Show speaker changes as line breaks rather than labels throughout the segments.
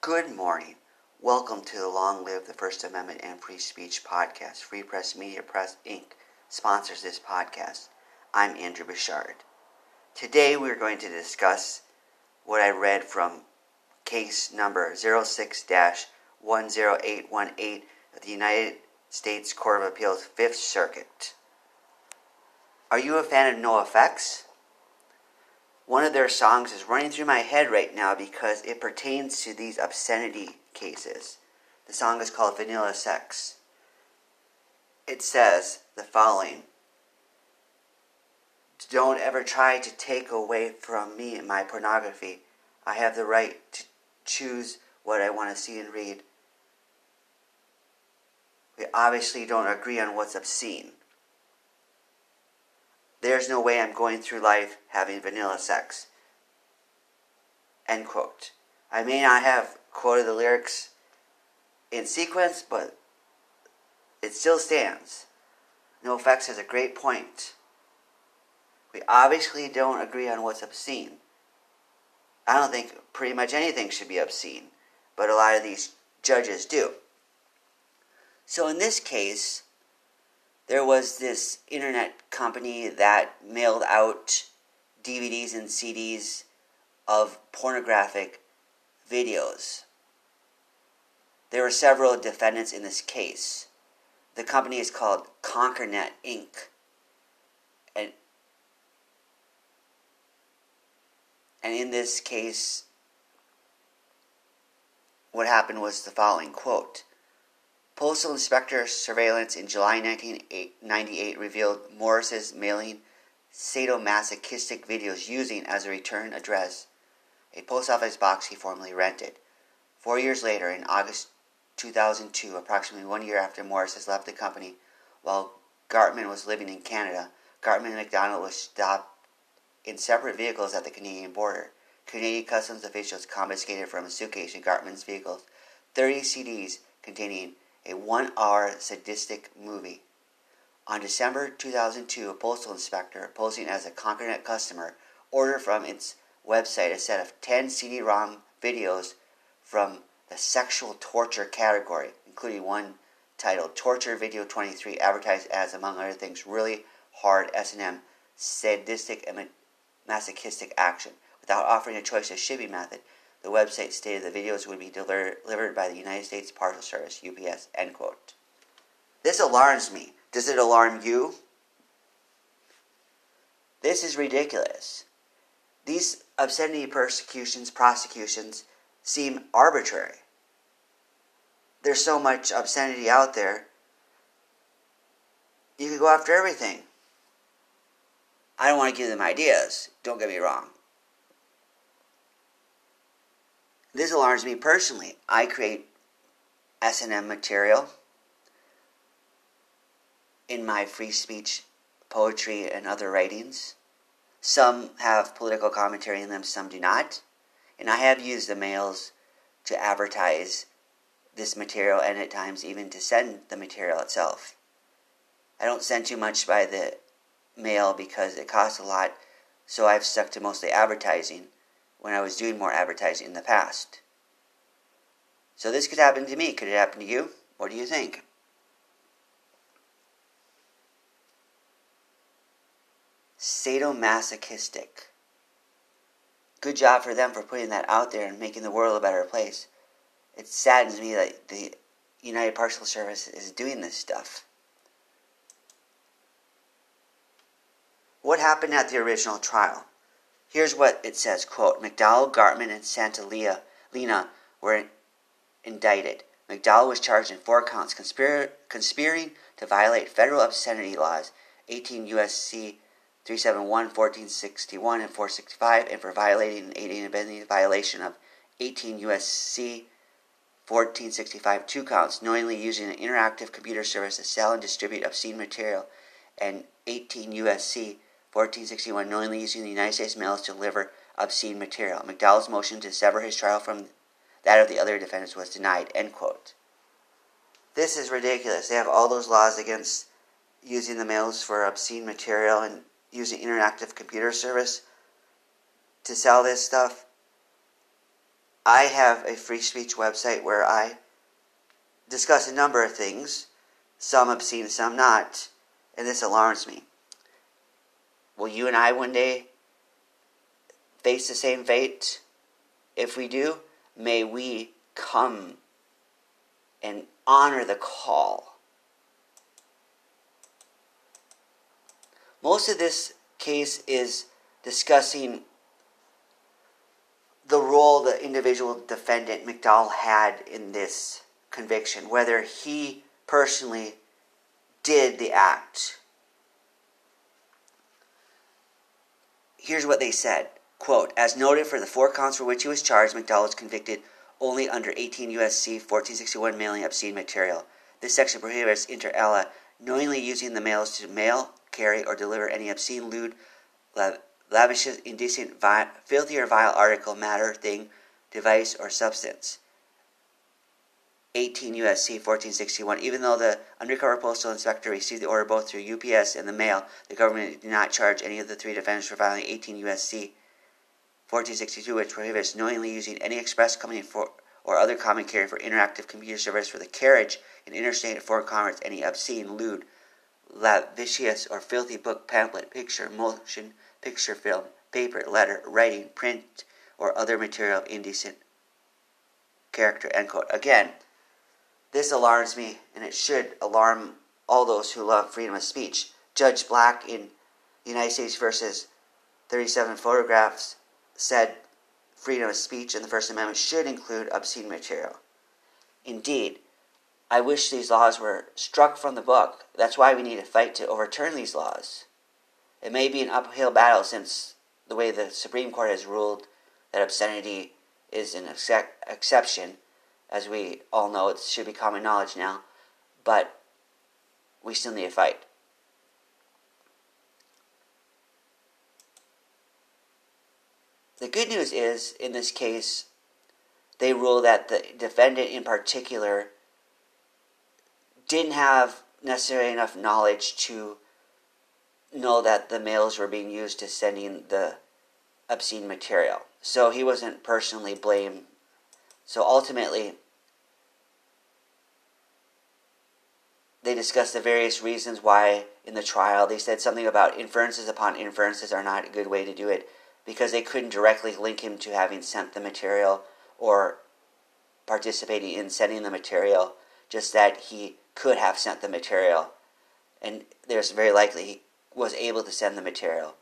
Good morning. Welcome to the Long Live the First Amendment and Free Speech podcast. Free Press Media Press Inc. sponsors this podcast. I'm Andrew Bouchard. Today we're going to discuss what I read from case number 06 10818 of the United States Court of Appeals, Fifth Circuit. Are you a fan of NOFX? One of their songs is running through my head right now because it pertains to these obscenity cases. The song is called Vanilla Sex. It says the following Don't ever try to take away from me my pornography. I have the right to choose what I want to see and read. We obviously don't agree on what's obscene. There's no way I'm going through life having vanilla sex. End quote. I may not have quoted the lyrics in sequence, but it still stands. No NOFX has a great point. We obviously don't agree on what's obscene. I don't think pretty much anything should be obscene, but a lot of these judges do. So in this case, there was this internet company that mailed out DVDs and CDs of pornographic videos. There were several defendants in this case. The company is called ConquerNet Inc. And, and in this case, what happened was the following quote Postal Inspector surveillance in July 1998 revealed Morris's mailing sadomasochistic videos using as a return address a post office box he formerly rented. Four years later, in August 2002, approximately one year after Morris left the company, while Gartman was living in Canada, Gartman and McDonald were stopped in separate vehicles at the Canadian border. Canadian customs officials confiscated from a suitcase in Gartman's vehicles 30 CDs containing a one hour sadistic movie. On December 2002, a postal inspector, posing as a ConquerNet customer, ordered from its website a set of 10 CD ROM videos from the sexual torture category, including one titled Torture Video 23, advertised as, among other things, really hard S&M sadistic and masochistic action. Without offering a choice of shipping method, the website stated the videos would be delivered by the United States Parcel Service, UPS, end quote. This alarms me. Does it alarm you? This is ridiculous. These obscenity persecutions, prosecutions seem arbitrary. There's so much obscenity out there. You can go after everything. I don't want to give them ideas, don't get me wrong. This alarms me personally. I create S&M material in my free speech poetry and other writings. Some have political commentary in them, some do not. And I have used the mails to advertise this material and at times even to send the material itself. I don't send too much by the mail because it costs a lot, so I've stuck to mostly advertising when I was doing more advertising in the past. So this could happen to me. Could it happen to you? What do you think? Sadomasochistic. Good job for them for putting that out there and making the world a better place. It saddens me that the United Parcel Service is doing this stuff. What happened at the original trial? Here's what it says, quote, McDowell, Gartman, and Santa Lena were indicted. McDowell was charged in four counts conspir- conspiring to violate federal obscenity laws, 18 U.S.C. 371, 1461, and 465, and for violating and aiding and abetting the violation of 18 U.S.C. 1465, two counts, knowingly using an interactive computer service to sell and distribute obscene material, and 18 U.S.C. 1461, knowingly using the United States mails to deliver obscene material. McDowell's motion to sever his trial from that of the other defendants was denied. End quote. This is ridiculous. They have all those laws against using the mails for obscene material and using interactive computer service to sell this stuff. I have a free speech website where I discuss a number of things, some obscene, some not, and this alarms me. Will you and I one day face the same fate? If we do, may we come and honor the call. Most of this case is discussing the role the individual defendant McDowell had in this conviction, whether he personally did the act. Here's what they said quote, As noted for the four counts for which he was charged, McDowell was convicted only under 18 U.S.C. 1461 mailing obscene material. This section prohibits inter alia knowingly using the mails to mail, carry, or deliver any obscene, lewd, lavish, indecent, vi- filthy, or vile article, matter, thing, device, or substance. 18 U.S.C. 1461. Even though the undercover postal inspector received the order both through UPS and the mail, the government did not charge any of the three defendants for violating 18 U.S.C. 1462, which prohibits knowingly using any express company for or other common carrier for interactive computer service for the carriage in interstate and foreign commerce any obscene, lewd, lascivious, or filthy book, pamphlet, picture, motion, picture film, paper, letter, writing, print, or other material of indecent character. End quote. Again, this alarms me, and it should alarm all those who love freedom of speech. Judge Black in United States versus 37 photographs said freedom of speech in the First Amendment should include obscene material. Indeed, I wish these laws were struck from the book. That's why we need to fight to overturn these laws. It may be an uphill battle since the way the Supreme Court has ruled that obscenity is an ex- exception. As we all know, it should be common knowledge now. But we still need to fight. The good news is, in this case, they rule that the defendant in particular didn't have necessarily enough knowledge to know that the mails were being used to sending the obscene material. So he wasn't personally blamed. So ultimately, they discussed the various reasons why in the trial. They said something about inferences upon inferences are not a good way to do it because they couldn't directly link him to having sent the material or participating in sending the material, just that he could have sent the material. And there's very likely he was able to send the material.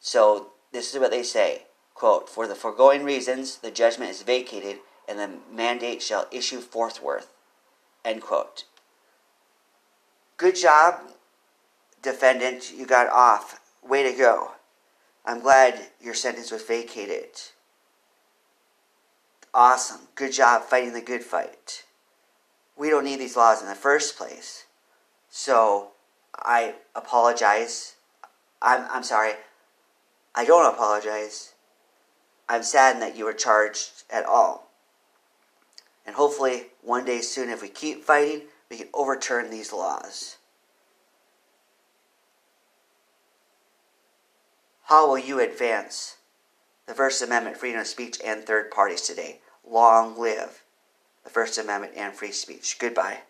So this is what they say quote, For the foregoing reasons, the judgment is vacated and the mandate shall issue forthwith. End quote. Good job, defendant. You got off. Way to go. I'm glad your sentence was vacated. Awesome. Good job fighting the good fight. We don't need these laws in the first place. So I apologize. I'm, I'm sorry. I don't apologize. I'm saddened that you were charged at all. And hopefully, one day soon, if we keep fighting, we can overturn these laws. How will you advance the First Amendment, freedom of speech, and third parties today? Long live the First Amendment and free speech. Goodbye.